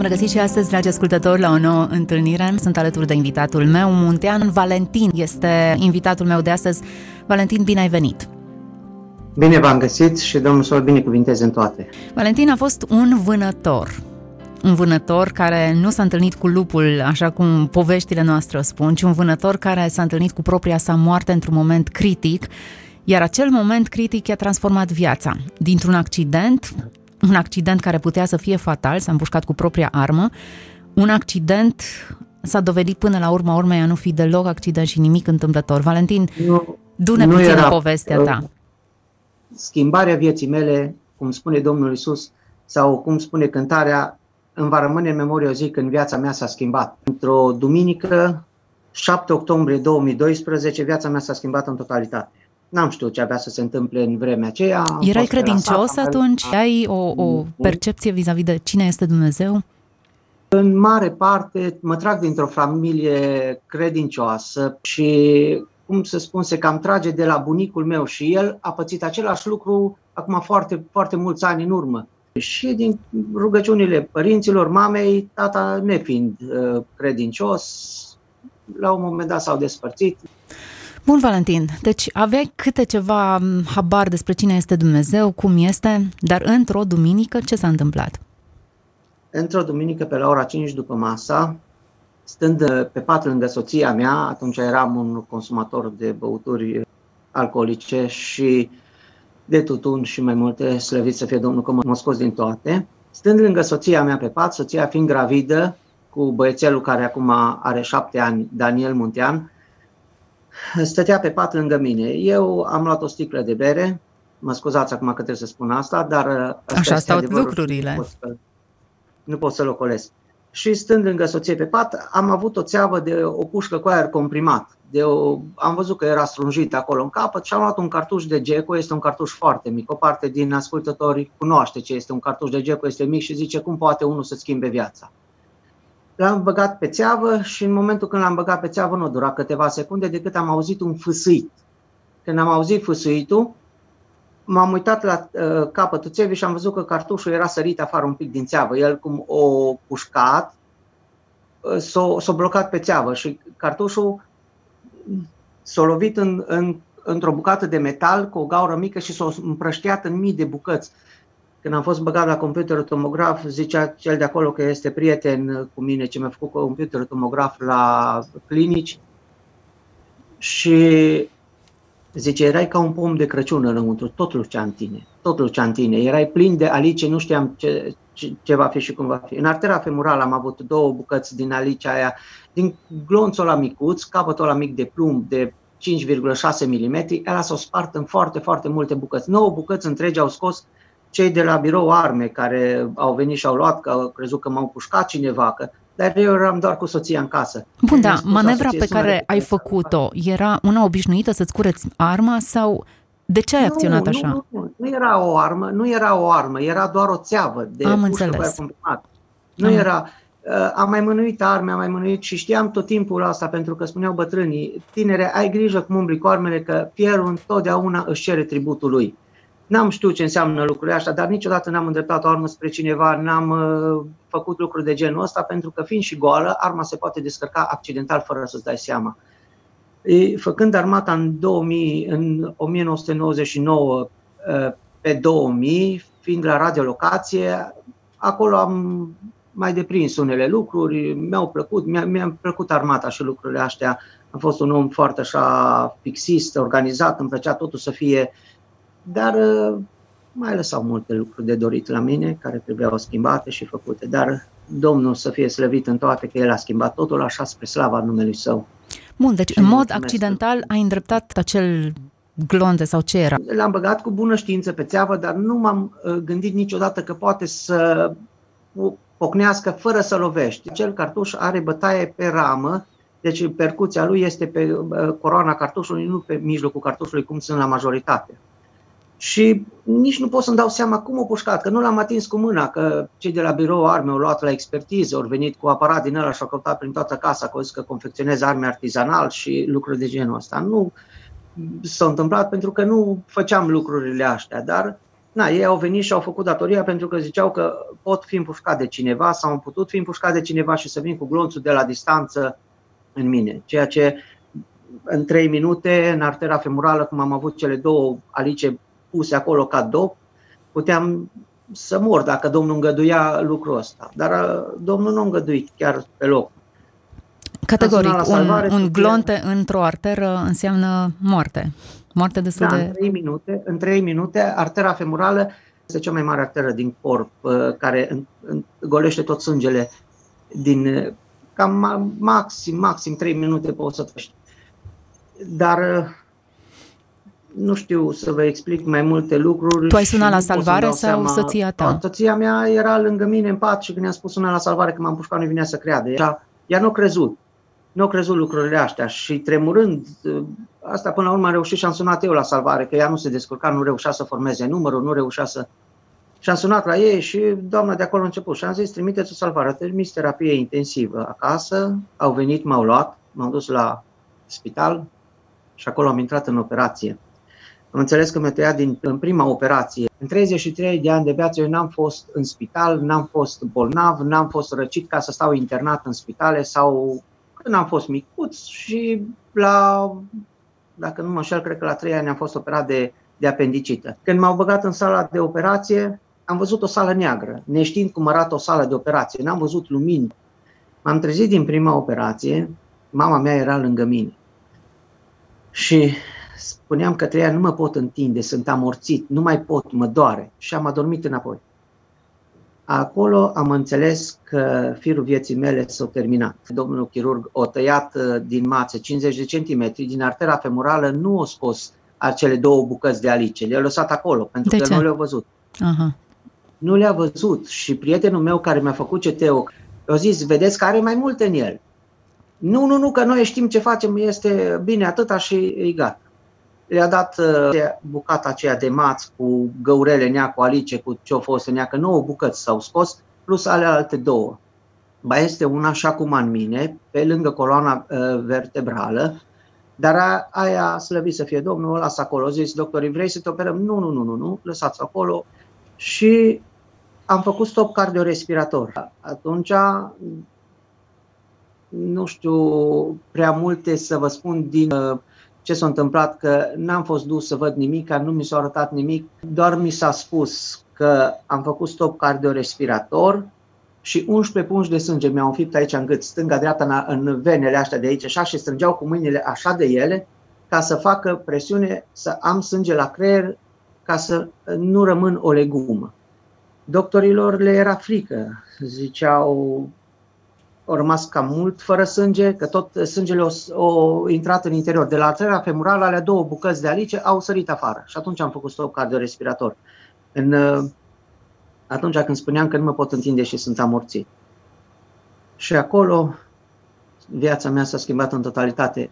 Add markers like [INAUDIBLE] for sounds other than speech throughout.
V-am regăsit și astăzi, dragi ascultători, la o nouă întâlnire. Sunt alături de invitatul meu, Muntean Valentin. Este invitatul meu de astăzi. Valentin, bine ai venit! Bine v-am găsit și Domnul să-l binecuvinteze în toate. Valentin a fost un vânător. Un vânător care nu s-a întâlnit cu lupul, așa cum poveștile noastre o spun, ci un vânător care s-a întâlnit cu propria sa moarte într-un moment critic, iar acel moment critic i-a transformat viața. Dintr-un accident, un accident care putea să fie fatal, s-a împușcat cu propria armă, un accident s-a dovedit până la urma urmei a nu fi deloc accident și nimic întâmplător. Valentin, Nu, du-ne nu puțin era- în povestea ta. Schimbarea vieții mele, cum spune Domnul Isus, sau cum spune cântarea, îmi va rămâne în memorie o zi când viața mea s-a schimbat. Într-o duminică, 7 octombrie 2012, viața mea s-a schimbat în totalitate. N-am știut ce avea să se întâmple în vremea aceea. am Erai fost pe la credincios sat, am- atunci? Ai o, o percepție vis-a-vis de cine este Dumnezeu? În mare parte mă trag dintr-o familie credincioasă și, cum să spun, se cam trage de la bunicul meu și el a pățit același lucru acum foarte, foarte mulți ani în urmă. Și din rugăciunile părinților, mamei, tata nefiind uh, credincios, la un moment dat s-au despărțit. Bun, Valentin, deci aveai câte ceva m, habar despre cine este Dumnezeu, cum este, dar într-o duminică ce s-a întâmplat? Într-o duminică pe la ora 5 după masa, stând uh, pe pat lângă soția mea, atunci eram un consumator de băuturi alcoolice și de tutun și mai multe, slăvit să fie Domnul că m-a scos din toate. Stând lângă soția mea pe pat, soția fiind gravidă cu băiețelul care acum are șapte ani, Daniel Muntean, stătea pe pat lângă mine. Eu am luat o sticlă de bere, mă scuzați acum că trebuie să spun asta, dar uh, asta Așa este stau adevărul. lucrurile. Nu pot să- nu pot să-l ocolesc. Și stând lângă soție pe pat, am avut o țeavă de o pușcă cu aer comprimat. De o, am văzut că era strunjit acolo în capăt și am luat un cartuș de Geco, este un cartuș foarte mic. O parte din ascultători cunoaște ce este un cartuș de Geco, este mic și zice cum poate unul să schimbe viața. L-am băgat pe țeavă și în momentul când l-am băgat pe țeavă nu dura câteva secunde decât am auzit un fâsâit. Când am auzit fâsâitul, m-am uitat la uh, capătul țevii și am văzut că cartușul era sărit afară un pic din țeavă. El cum o pușcat, uh, s-a, s-a blocat pe țeavă și cartușul s-a lovit în, în, într-o bucată de metal cu o gaură mică și s-a împrăștiat în mii de bucăți. Când am fost băgat la computerul tomograf, zicea cel de acolo că este prieten cu mine ce mi-a făcut computerul tomograf la clinici și Zice, erai ca un pom de Crăciun înăuntru, tot lucea în tine, tot lucea în tine. Erai plin de alice, nu știam ce, ce, ce va fi și cum va fi. În artera femorală am avut două bucăți din alice aia, din glonțul la micuț, capătul la mic de plumb de 5,6 mm, ela s-au spart în foarte, foarte multe bucăți. 9 bucăți întregi au scos cei de la birou arme care au venit și au luat, că au crezut că m-au pușcat cineva, că, dar eu eram doar cu soția în casă. Bun, Mi-a da, spus la manevra soție, pe sună care repede. ai făcut-o era una obișnuită să-ți cureți arma sau de ce ai acționat nu, așa? Nu, nu, nu era o armă, nu era o armă, era doar o țeavă de Am pușcă înțeles. cu aer comprimat. Nu Am- era... Uh, am mai mânuit arme, am mai mânuit și știam tot timpul asta, pentru că spuneau bătrânii, tinere, ai grijă cum umbli cu armele, că fierul întotdeauna își cere tributul lui. N-am știut ce înseamnă lucrurile astea, dar niciodată n-am îndreptat o armă spre cineva, n-am uh, făcut lucruri de genul ăsta, pentru că fiind și goală, arma se poate descărca accidental fără să-ți dai seama. E, Făcând armata în, 2000, în 1999 uh, pe 2000, fiind la radiolocație, acolo am mai deprins unele lucruri, mi-au plăcut, mi-a, mi-a plăcut armata și lucrurile astea. Am fost un om foarte așa fixist, organizat, îmi plăcea totul să fie, dar uh, mai lăsau multe lucruri de dorit la mine, care trebuiau schimbate și făcute, dar Domnul să fie slăvit în toate, că El a schimbat totul așa spre slava numelui Său. Bun, deci Și în mod mulțumesc. accidental ai îndreptat acel glonț sau ce era? L-am băgat cu bună știință pe țeavă, dar nu m-am uh, gândit niciodată că poate să pocnească fără să lovești. Acel cartuș are bătaie pe ramă Deci percuția lui este pe coroana cartușului, nu pe mijlocul cartușului, cum sunt la majoritate. Și nici nu pot să-mi dau seama cum o pușcat, că nu l-am atins cu mâna, că cei de la birou arme au luat la expertiză, au venit cu aparat din ăla și au căutat prin toată casa, că au zis că confecționează arme artizanal și lucruri de genul ăsta. Nu s-a întâmplat pentru că nu făceam lucrurile astea, dar na, ei au venit și au făcut datoria pentru că ziceau că pot fi împușcat de cineva sau am putut fi împușcat de cineva și să vin cu glonțul de la distanță în mine. Ceea ce în trei minute, în artera femorală, cum am avut cele două alice puse acolo ca dop, puteam să mor dacă Domnul îngăduia lucrul ăsta. Dar uh, Domnul nu a îngăduit chiar pe loc. Categoric, un, un glonte într-o arteră înseamnă moarte. Moarte destul da, de... în 3 minute, în 3 minute, artera femorală este cea mai mare arteră din corp, uh, care golește tot sângele din uh, cam maxim, maxim 3 minute poți să trăiești. Dar nu știu să vă explic mai multe lucruri. Tu ai sunat la salvare sau seama... soția ta? Soția mea era lângă mine în pat și când i-am spus sunat la salvare că m-am pușcat, nu vinea să creadă. Ea, ea nu a crezut. Nu a crezut lucrurile astea și tremurând, asta până la urmă am reușit și am sunat eu la salvare, că ea nu se descurca, nu reușea să formeze numărul, nu reușea să... Și am sunat la ei și doamna de acolo a început și am zis, trimiteți o salvare, trimis terapie intensivă acasă, au venit, m-au luat, m-am dus la spital și acolo am intrat în operație. Am înțeles că mi-a tăiat din, în prima operație. În 33 de ani de viață eu n-am fost în spital, n-am fost bolnav, n-am fost răcit ca să stau internat în spitale sau când am fost micuț și la, dacă nu mă înșel, cred că la 3 ani am fost operat de, de apendicită. Când m-au băgat în sala de operație, am văzut o sală neagră, neștiind cum arată o sală de operație, n-am văzut lumini. M-am trezit din prima operație, mama mea era lângă mine. Și spuneam că ea, nu mă pot întinde, sunt amorțit, nu mai pot, mă doare și am adormit înapoi. Acolo am înțeles că firul vieții mele s-a terminat. Domnul chirurg o tăiat uh, din mață 50 de centimetri, din artera femorală nu o scos acele două bucăți de alice, le-a lăsat acolo, pentru de că ce? nu le-a văzut. Aha. Nu le-a văzut și prietenul meu care mi-a făcut CTO, a zis, vedeți că are mai multe în el. Nu, nu, nu, că noi știm ce facem, este bine atâta și e gata le-a dat uh, bucata aceea de maț cu găurele nea, cu alice, cu ce-o fost în ea, că nouă bucăți s-au scos, plus ale alte două. Ba este una așa cum în mine, pe lângă coloana uh, vertebrală, dar a, aia, slăvit să fie Domnul, lasă acolo. Zis, doctorii, vrei să te operăm? Nu, nu, nu, nu, nu, lăsați acolo. Și am făcut stop cardiorespirator. Atunci, nu știu prea multe să vă spun din uh, ce s-a întâmplat, că n-am fost dus să văd nimic, nu mi s-a arătat nimic, doar mi s-a spus că am făcut stop cardiorespirator și 11 pungi de sânge mi-au înfipt aici în gât, stânga-dreapta în venele astea de aici, așa, și strângeau cu mâinile așa de ele, ca să facă presiune, să am sânge la creier, ca să nu rămân o legumă. Doctorilor le era frică, ziceau, au rămas cam mult fără sânge, că tot sângele o intrat în interior. De la arteria femorală, alea două bucăți de alice au sărit afară și atunci am făcut stop cardiorespirator. În, uh, atunci când spuneam că nu mă pot întinde și sunt amorțit. Și acolo viața mea s-a schimbat în totalitate.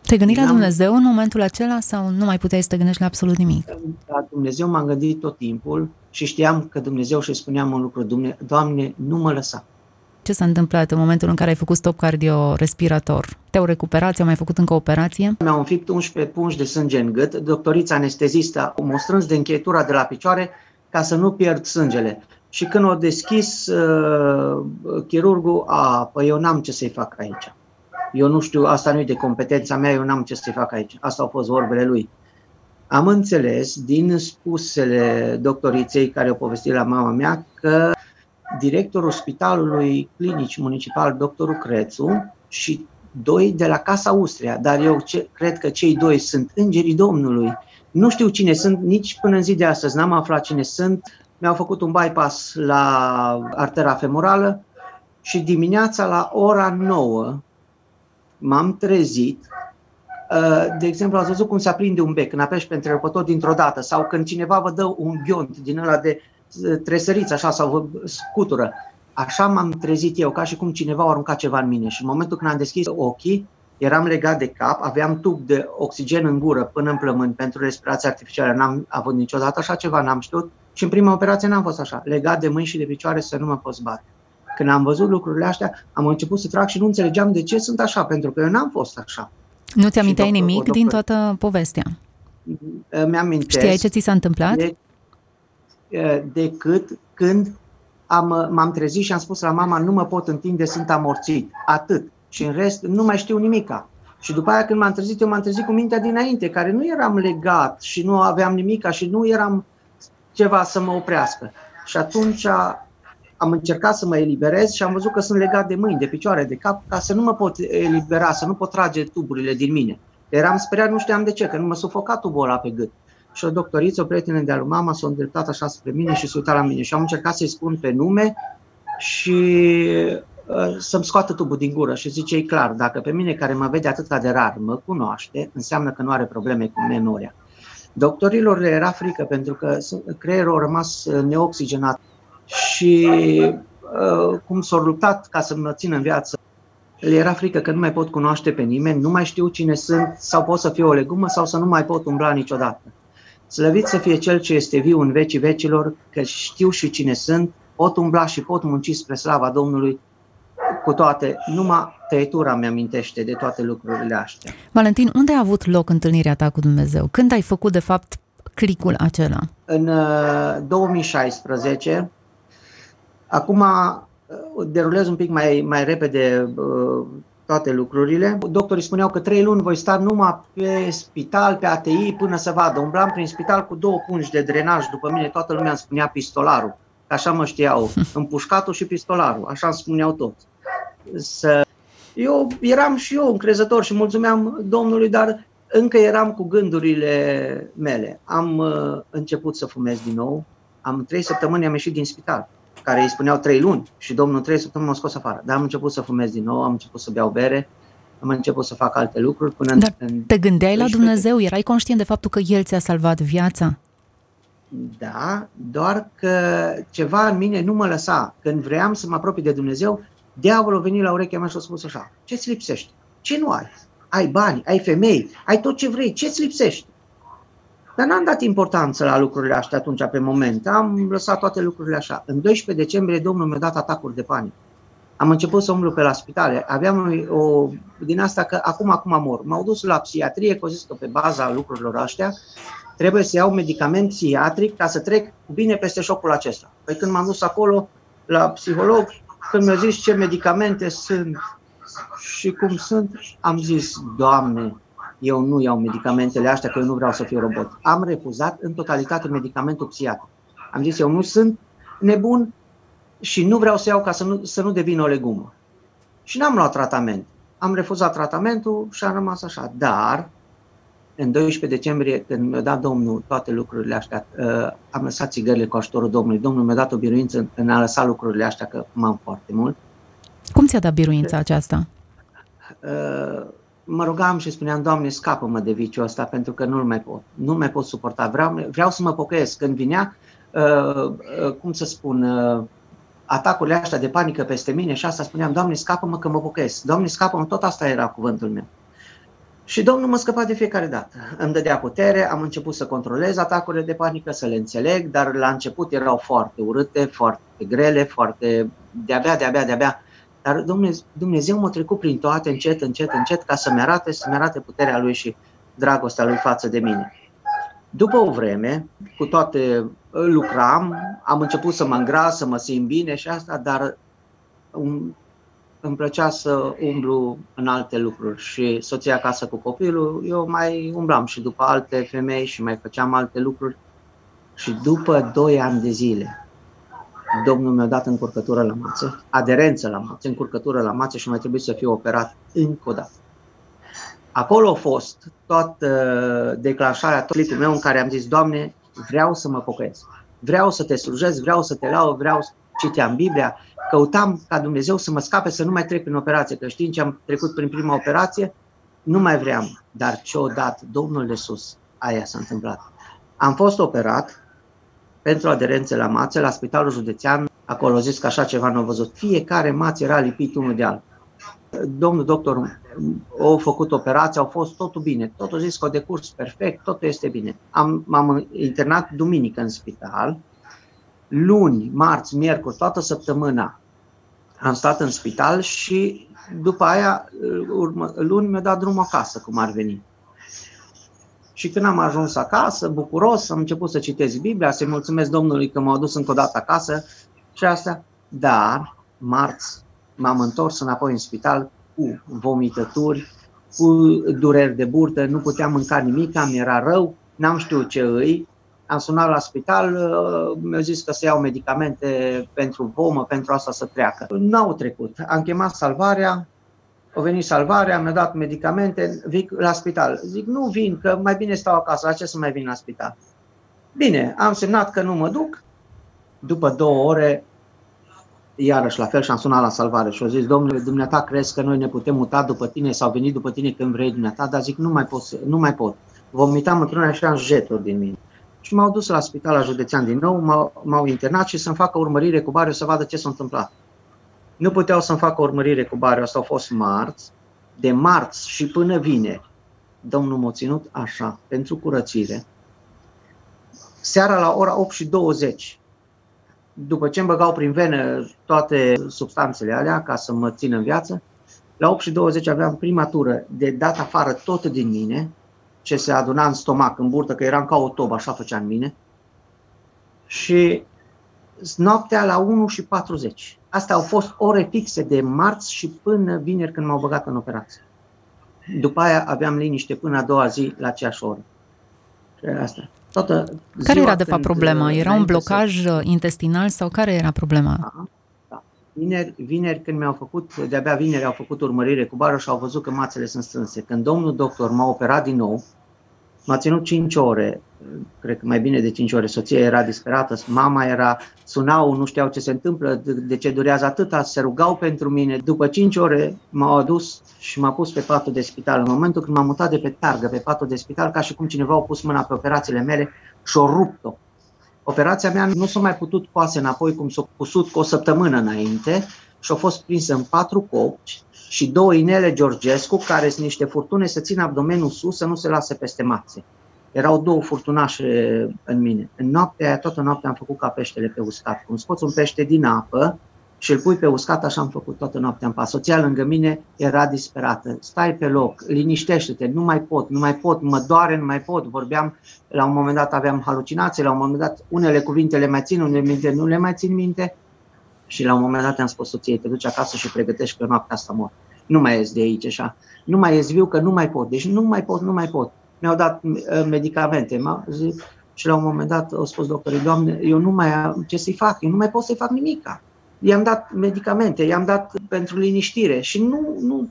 Te-ai gândit la Dumnezeu în momentul acela sau nu mai puteai să te gândești la absolut nimic? La Dumnezeu m-am gândit tot timpul și știam că Dumnezeu și spuneam un lucru, Doamne, nu mă lăsa. Ce s-a întâmplat în momentul în care ai făcut stop cardiorespirator? Te-au recuperat? Ți-au mai făcut încă operație? Mi-au înfipt 11 pungi de sânge în gât. Doctorița anestezistă m-a strâns de încheietura de la picioare ca să nu pierd sângele. Și când o deschis, uh, chirurgul, a, păi eu n-am ce să-i fac aici. Eu nu știu, asta nu e de competența mea, eu n-am ce să-i fac aici. Asta au fost vorbele lui. Am înțeles din spusele doctoriței care au povestit la mama mea că directorul Spitalului Clinici Municipal, doctorul Crețu, și doi de la Casa Austria, dar eu ce, cred că cei doi sunt îngerii Domnului. Nu știu cine sunt, nici până în zi de astăzi n-am aflat cine sunt. Mi-au făcut un bypass la artera femorală și dimineața la ora 9 m-am trezit. Uh, de exemplu, ați văzut cum se aprinde un bec când apeși pe întrerupător dintr-o dată sau când cineva vă dă un ghiont din ăla de tresăriți așa sau scutură. Așa m-am trezit eu, ca și cum cineva a aruncat ceva în mine. Și în momentul când am deschis ochii, eram legat de cap, aveam tub de oxigen în gură până în plămâni pentru respirație artificială. N-am avut niciodată așa ceva, n-am știut. Și în prima operație n-am fost așa, legat de mâini și de picioare să nu mă pot bate. Când am văzut lucrurile astea, am început să trag și nu înțelegeam de ce sunt așa, pentru că eu n-am fost așa. Nu ți aminteai doctor, nimic doctor, din toată povestea? Mi-am Știai ce ți s-a întâmplat? De, decât când am, m-am trezit și am spus la mama, nu mă pot întinde, sunt amorțit. Atât. Și în rest nu mai știu nimica. Și după aia când m-am trezit, eu m-am trezit cu mintea dinainte, care nu eram legat și nu aveam nimica și nu eram ceva să mă oprească. Și atunci am încercat să mă eliberez și am văzut că sunt legat de mâini, de picioare, de cap, ca să nu mă pot elibera, să nu pot trage tuburile din mine. Eram speriat, nu știam de ce, că nu mă sufoca tubul ăla pe gât. Și o doctoriță, o prietenă de-a lui mama, s-a îndreptat așa spre mine și s-a uitat la mine. Și am încercat să-i spun pe nume și uh, să-mi scoată tubul din gură și zice, e clar, dacă pe mine care mă vede atât de rar mă cunoaște, înseamnă că nu are probleme cu memoria. Doctorilor le era frică pentru că creierul a rămas uh, neoxigenat și uh, cum s-au luptat ca să mă țină în viață, le era frică că nu mai pot cunoaște pe nimeni, nu mai știu cine sunt sau pot să fie o legumă sau să nu mai pot umbla niciodată. Slăvit să fie Cel ce este viu în vecii vecilor, că știu și cine sunt, pot umbla și pot munci spre slava Domnului cu toate. Numai tăietura mi-amintește de toate lucrurile astea. Valentin, unde a avut loc întâlnirea ta cu Dumnezeu? Când ai făcut, de fapt, clicul acela? În uh, 2016. Acum uh, derulez un pic mai, mai repede uh, toate lucrurile. Doctorii spuneau că trei luni voi sta numai pe spital, pe ATI, până să vadă. Umblam prin spital cu două pungi de drenaj. După mine toată lumea îmi spunea pistolarul. Așa mă știau, [LAUGHS] împușcatul și pistolarul. Așa îmi spuneau toți. Să... Eu eram și eu încrezător și mulțumeam Domnului, dar încă eram cu gândurile mele. Am uh, început să fumez din nou. Am trei săptămâni am ieșit din spital care îi spuneau trei luni și domnul trei săptămâni m-a scos afară. Dar am început să fumez din nou, am început să beau bere, am început să fac alte lucruri până Dar în... te gândeai la Dumnezeu? Erai conștient de faptul că El ți-a salvat viața? Da, doar că ceva în mine nu mă lăsa. Când vreau să mă apropii de Dumnezeu, diavolul a venit la urechea mea și a spus așa, ce-ți lipsește? Ce nu ai? Ai bani, ai femei, ai tot ce vrei, ce-ți lipsește? Dar n-am dat importanță la lucrurile astea atunci, pe moment. Am lăsat toate lucrurile așa. În 12 decembrie, Domnul mi-a dat atacuri de panică. Am început să umblu pe la spitale. Aveam o, din asta că acum, acum mor. M-au dus la psihiatrie, că zis că pe baza lucrurilor astea trebuie să iau medicament psihiatric ca să trec bine peste șocul acesta. Păi când m-am dus acolo la psiholog, când mi-a zis ce medicamente sunt și cum sunt, am zis, Doamne, eu nu iau medicamentele astea, că eu nu vreau să fiu robot. Am refuzat în totalitate medicamentul psihiatric. Am zis, eu nu sunt nebun și nu vreau să iau ca să nu, să nu devin o legumă. Și n-am luat tratament. Am refuzat tratamentul și am rămas așa. Dar, în 12 decembrie, când mi-a dat Domnul toate lucrurile astea, uh, am lăsat țigările cu ajutorul Domnului. Domnul mi-a dat o biruință în a lăsa lucrurile astea, că m-am foarte mult. Cum ți-a dat biruința aceasta? Uh, mă rugam și spuneam, Doamne, scapă-mă de viciul ăsta pentru că nu-l mai pot. Nu mai pot suporta. Vreau, vreau să mă pocăiesc. Când vinea, uh, uh, cum să spun, uh, atacurile astea de panică peste mine și asta spuneam, Doamne, scapă-mă că mă pocăiesc. Doamne, scapă-mă, tot asta era cuvântul meu. Și Domnul mă scăpa de fiecare dată. Îmi dădea putere, am început să controlez atacurile de panică, să le înțeleg, dar la început erau foarte urâte, foarte grele, foarte de-abia, de-abia, de-abia dar Dumnezeu, Dumnezeu m-a trecut prin toate încet, încet, încet, ca să-mi arate, să-mi arate puterea Lui și dragostea Lui față de mine. După o vreme, cu toate lucram, am început să mă îngras, să mă simt bine și asta, dar um, îmi plăcea să umblu în alte lucruri și soția acasă cu copilul, eu mai umblam și după alte femei și mai făceam alte lucruri. Și după doi ani de zile, Domnul mi-a dat încurcătură la mață, aderență la mață, încurcătură la mață și mai trebuie să fiu operat încă o dată. Acolo a fost toată uh, declanșarea tot meu în care am zis, Doamne, vreau să mă pocăiesc, vreau să te slujesc, vreau să te lau, vreau să citeam Biblia, căutam ca Dumnezeu să mă scape să nu mai trec prin operație, că știind ce am trecut prin prima operație, nu mai vreau. Dar ce-o dat Domnul de sus, aia s-a întâmplat. Am fost operat, pentru aderențe la mațe la Spitalul Județean Acolo zis că așa ceva nu au văzut. Fiecare maț era lipit unul de altul. Domnul doctor a făcut operația, au fost totul bine. Totul zis că a decurs perfect, totul este bine. Am, m-am internat duminică în spital, luni, marți, miercuri, toată săptămâna am stat în spital și după aia, urmă, luni mi-a dat drumul acasă, cum ar veni. Și când am ajuns acasă, bucuros, am început să citesc Biblia, să-i mulțumesc Domnului că m-a adus încă o dată acasă și asta. Dar, marți, m-am întors înapoi în spital cu vomitături, cu dureri de burtă, nu puteam mânca nimic, mi era rău, n-am știut ce îi. Am sunat la spital, uh, mi-au zis că să iau medicamente pentru vomă, pentru asta să treacă. N-au trecut. Am chemat salvarea, a venit salvarea, mi-a dat medicamente, vin la spital. Zic, nu vin, că mai bine stau acasă, la ce să mai vin la spital? Bine, am semnat că nu mă duc. După două ore, iarăși la fel și am sunat la salvare și au zis, domnule, dumneata crezi că noi ne putem muta după tine sau veni după tine când vrei dumneata? Dar zic, nu mai pot, nu mai pot. Vomitam într-una și am jeturi din mine. Și m-au dus la spital la județean din nou, m-au, m-au internat și să-mi facă urmărire cu bariu să vadă ce s-a întâmplat. Nu puteau să-mi facă urmărire cu bariu, asta a fost marți. De marți și până vineri, Domnul m-a ținut așa, pentru curățire. Seara la ora 8 și 20, după ce îmi băgau prin venă toate substanțele alea ca să mă țin în viață, la 8 și 20 aveam prima tură de dat afară tot din mine, ce se aduna în stomac, în burtă, că eram ca o tobă, așa făcea în mine. Și noaptea la 1 și 40. Astea au fost ore fixe de marți și până vineri când m-au băgat în operație. După aia aveam liniște până a doua zi la aceeași oră. Și asta. Toată care era de fapt problema? Uh, era un blocaj să... Uh, intestinal sau care era problema? Da, da. Vineri, vineri când mi-au făcut, de-abia vineri au făcut urmărire cu bară și au văzut că mațele sunt strânse. Când domnul doctor m-a operat din nou, M-a ținut 5 ore, cred că mai bine de 5 ore. Soția era disperată, mama era, sunau, nu știau ce se întâmplă, de, de ce durează atâta, se rugau pentru mine. După 5 ore m-au adus și m-a pus pe patul de spital. În momentul când m-am mutat de pe targă pe patul de spital, ca și cum cineva a pus mâna pe operațiile mele și o rupt-o. Operația mea nu s-a mai putut coase înapoi cum s-a pusut cu o săptămână înainte și a fost prinsă în patru copci și două inele Georgescu, care sunt niște furtune să țină abdomenul sus, să nu se lase peste mațe. Erau două furtunașe în mine. În noaptea aia, toată noaptea am făcut ca peștele pe uscat. Cum scoți un pește din apă și îl pui pe uscat, așa am făcut toată noaptea în pas. Soția lângă mine era disperată. Stai pe loc, liniștește-te, nu mai pot, nu mai pot, mă doare, nu mai pot. Vorbeam, la un moment dat aveam halucinații, la un moment dat unele cuvinte le mai țin, unele minte nu le mai țin minte și la un moment dat am spus soției, te duci acasă și pregătești că noaptea asta mor. Nu mai ies de aici așa. Nu mai ies viu că nu mai pot. Deci nu mai pot, nu mai pot. Mi-au dat uh, medicamente. M-a zis, și la un moment dat au spus doctorii, Doamne, eu nu mai am ce să-i fac, eu nu mai pot să-i fac nimic. I-am dat medicamente, i-am dat pentru liniștire și nu, nu,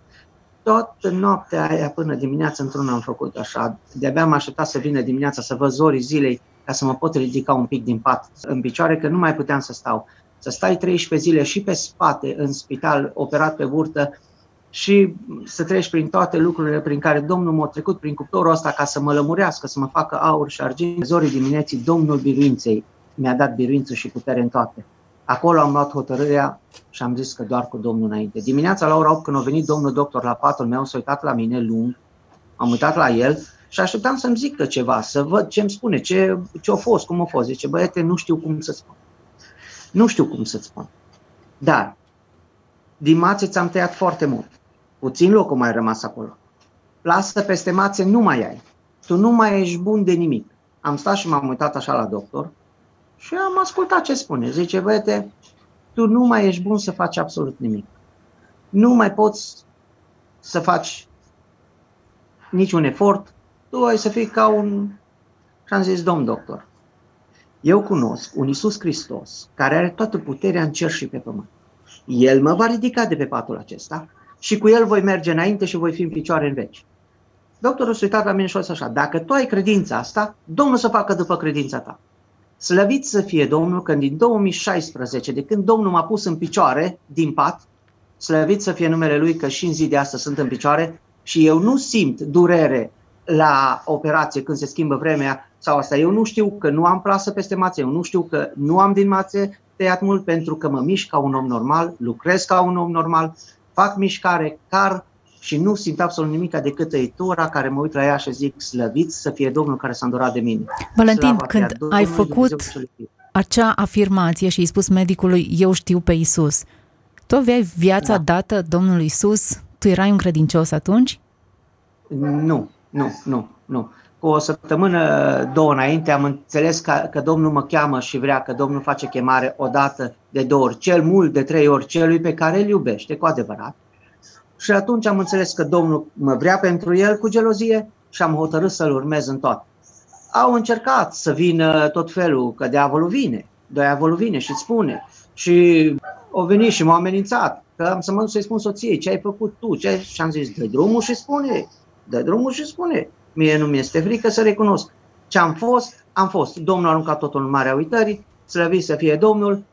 toată noaptea aia până dimineața într-una am făcut așa. De-abia am așteptat să vină dimineața să văd zorii zilei ca să mă pot ridica un pic din pat în picioare, că nu mai puteam să stau să stai 13 zile și pe spate în spital, operat pe burtă, și să treci prin toate lucrurile prin care Domnul m-a trecut prin cuptorul ăsta ca să mă lămurească, să mă facă aur și argint. Zorii dimineții, Domnul biruinței mi-a dat biruință și putere în toate. Acolo am luat hotărârea și am zis că doar cu Domnul înainte. Dimineața la ora 8, când a venit domnul doctor la patul meu, s-a uitat la mine lung, am uitat la el și așteptam să-mi zică ceva, să văd ce îmi spune, ce, ce a fost, cum a fost. Zice, băiete, nu știu cum să spun. Nu știu cum să-ți spun. Dar, din mațe ți-am tăiat foarte mult. Puțin loc mai rămas acolo. Plasă peste mațe nu mai ai. Tu nu mai ești bun de nimic. Am stat și m-am uitat așa la doctor și am ascultat ce spune. Zice, băiete, tu nu mai ești bun să faci absolut nimic. Nu mai poți să faci niciun efort, tu ai să fii ca un... Și am zis, domn doctor, eu cunosc un Iisus Hristos care are toată puterea în cer și pe pământ. El mă va ridica de pe patul acesta și cu el voi merge înainte și voi fi în picioare în veci. Doctorul s-a uitat la mine și a așa, dacă tu ai credința asta, Domnul să facă după credința ta. Slăvit să fie Domnul când din 2016, de când Domnul m-a pus în picioare din pat, slăvit să fie numele Lui că și în zi de astăzi sunt în picioare și eu nu simt durere la operație când se schimbă vremea sau asta. Eu nu știu că nu am plasă peste mațe, eu nu știu că nu am din mațe tăiat mult pentru că mă mișc ca un om normal, lucrez ca un om normal, fac mișcare, car și nu simt absolut nimic decât tăitura care mă uit la ea și zic slăvit să fie Domnul care s-a îndurat de mine. Valentin, când ai făcut acea afirmație și ai spus medicului eu știu pe Isus, tu aveai viața da. dată Domnului Isus? Tu erai un credincios atunci? Nu, nu, nu, nu. Cu o săptămână, două înainte, am înțeles că, că Domnul mă cheamă și vrea că Domnul face chemare o dată, de două ori, cel mult de trei ori celui pe care îl iubește, cu adevărat. Și atunci am înțeles că Domnul mă vrea pentru el cu gelozie și am hotărât să-l urmez în toate. Au încercat să vină tot felul, că diavolul vine, diavolul vine și spune. Și au venit și m-au amenințat că am să mă duc să-i spun soției ce ai făcut tu, ce ai... și am zis, dă drumul și spune, dă drumul și spune. Mie nu mi-este frică să recunosc. Ce am fost, am fost. Domnul a aruncat totul în marea uitării, slăvit să fie Domnul,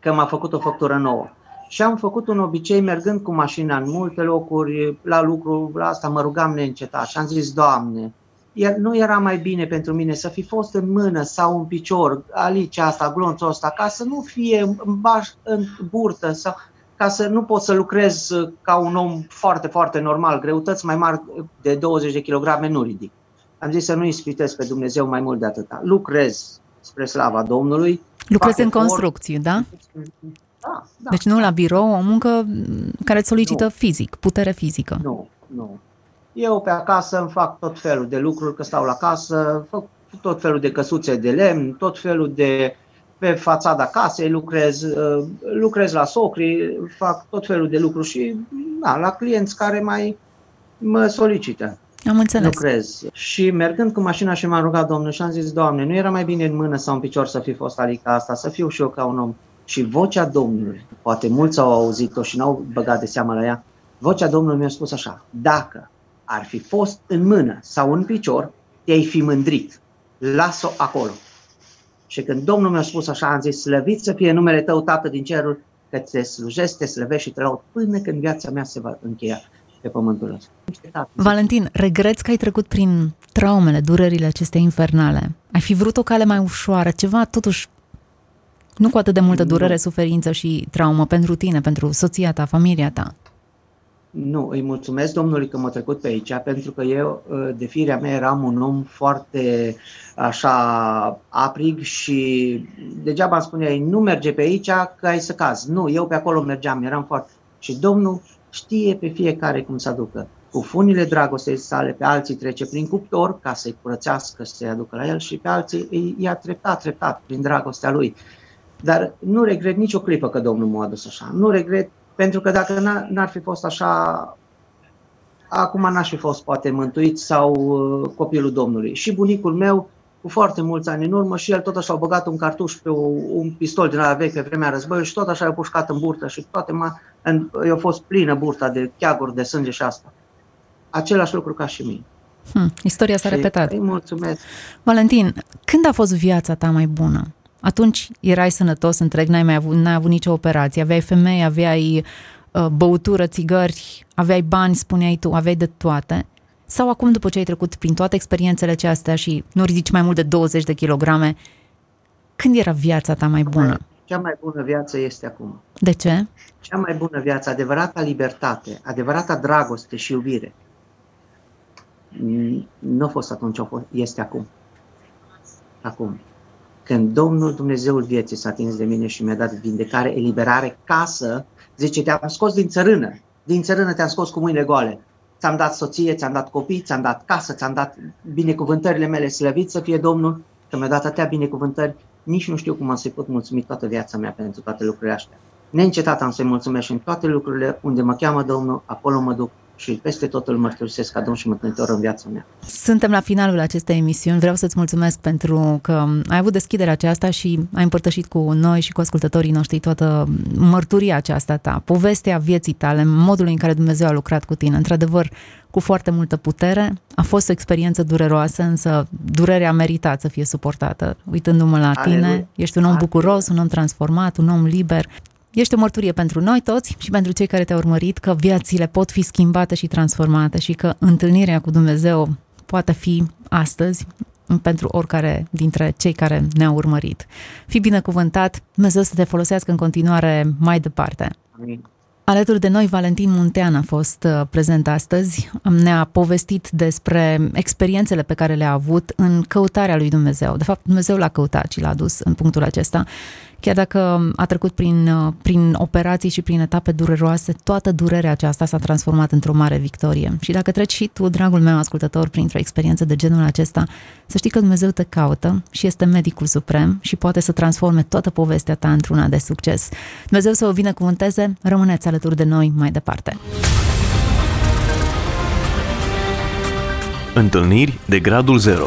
că m-a făcut o făptură nouă. Și am făcut un obicei mergând cu mașina în multe locuri, la lucru, la asta mă rugam neîncetat și am zis, Doamne, iar nu era mai bine pentru mine să fi fost în mână sau în picior, alici asta, glonțul ăsta, ca să nu fie în, baș, în burtă sau ca să nu pot să lucrez ca un om foarte, foarte normal, greutăți mai mari de 20 de kilograme nu ridic. Am zis să nu ispitesc pe Dumnezeu mai mult de atâta. Lucrez spre slava Domnului. Lucrez în construcții, da? Da, da. Deci nu la birou, o muncă care îți solicită nu. fizic, putere fizică. Nu, nu. Eu pe acasă îmi fac tot felul de lucruri, că stau la casă, fac tot felul de căsuțe de lemn, tot felul de pe fațada casei lucrez, uh, lucrez la socri, fac tot felul de lucruri și da, la clienți care mai mă solicită. Am înțeles. Lucrez. Și mergând cu mașina și m-am rugat Domnul și am zis, Doamne, nu era mai bine în mână sau în picior să fi fost alica asta, să fiu și eu ca un om. Și vocea Domnului, poate mulți au auzit-o și n-au băgat de seamă la ea, vocea Domnului mi-a spus așa, dacă ar fi fost în mână sau în picior, te-ai fi mândrit. Las-o acolo. Și când Domnul mi-a spus așa, am zis, slăvit să fie numele tău, Tată din cerul, că te slujesc, te slăvești și te laud până când viața mea se va încheia pe pământul ăsta. Valentin, regreți că ai trecut prin traumele, durerile acestea infernale. Ai fi vrut o cale mai ușoară, ceva totuși nu cu atât de multă durere, nu. suferință și traumă pentru tine, pentru soția ta, familia ta. Nu, îi mulțumesc Domnului că m-a trecut pe aici, pentru că eu, ă, de firea mea, eram un om foarte așa aprig și degeaba îmi spuneai, nu merge pe aici că ai să cazi. Nu, eu pe acolo mergeam, eram foarte... Și Domnul știe pe fiecare cum să aducă. Cu funile dragostei sale, pe alții trece prin cuptor ca să-i curățească, să-i aducă la el și pe alții îi ia treptat, treptat, prin dragostea lui. Dar nu regret nicio clipă că Domnul m-a adus așa. Nu regret pentru că dacă n-ar fi fost așa, acum n-aș fi fost poate mântuit sau uh, copilul Domnului. Și bunicul meu, cu foarte mulți ani în urmă, și el tot așa a băgat un cartuș pe o, un pistol din la vechi pe vremea războiului și tot așa a pușcat în burtă și toate m-a, i-a fost plină burta de cheaguri de sânge și asta. Același lucru ca și mine. Hmm, istoria s-a și repetat. Îi mulțumesc. Valentin, când a fost viața ta mai bună? Atunci erai sănătos întreg, n-ai mai avut, n-ai avut nicio operație, aveai femei, aveai uh, băutură, țigări, aveai bani, spuneai tu, aveai de toate. Sau acum, după ce ai trecut prin toate experiențele acestea și nu ridici mai mult de 20 de kilograme, când era viața ta mai bună? Cea mai bună viață este acum. De ce? Cea mai bună viață, adevărata libertate, adevărata dragoste și iubire. Nu a fost atunci, este acum. Acum. Când Domnul Dumnezeul vieții s-a atins de mine și mi-a dat vindecare, eliberare, casă, zice, te-am scos din țărână, din țărână te-am scos cu mâinile goale. Ți-am dat soție, ți-am dat copii, ți-am dat casă, ți-am dat binecuvântările mele, slăvit să fie Domnul, că mi-a dat atâtea binecuvântări, nici nu știu cum am să-i pot mulțumi toată viața mea pentru toate lucrurile astea. Neîncetat am să-i mulțumesc și în toate lucrurile unde mă cheamă Domnul, acolo mă duc și peste tot îl mărturisesc ca Domn și Mântuitor în viața mea. Suntem la finalul acestei emisiuni. Vreau să-ți mulțumesc pentru că ai avut deschiderea aceasta și ai împărtășit cu noi și cu ascultătorii noștri toată mărturia aceasta ta, povestea vieții tale, modul în care Dumnezeu a lucrat cu tine. Într-adevăr, cu foarte multă putere. A fost o experiență dureroasă, însă durerea a meritat să fie suportată. Uitându-mă la tine, Aleluia. ești un om bucuros, un om transformat, un om liber. Ești o mărturie pentru noi toți și pentru cei care te-au urmărit că viețile pot fi schimbate și transformate și că întâlnirea cu Dumnezeu poate fi astăzi, pentru oricare dintre cei care ne-au urmărit. Fii binecuvântat, Dumnezeu să te folosească în continuare mai departe. Amin. Alături de noi, Valentin Muntean a fost uh, prezent astăzi. Ne-a povestit despre experiențele pe care le-a avut în căutarea lui Dumnezeu. De fapt, Dumnezeu l-a căutat și l-a dus în punctul acesta Chiar dacă a trecut prin, uh, prin operații și prin etape dureroase, toată durerea aceasta s-a transformat într-o mare victorie. Și dacă treci și tu, dragul meu ascultător, printr-o experiență de genul acesta, să știi că Dumnezeu te caută și este medicul suprem și poate să transforme toată povestea ta într-una de succes. Dumnezeu să o binecuvânteze, rămâneți alături de noi mai departe. Întâlniri de gradul 0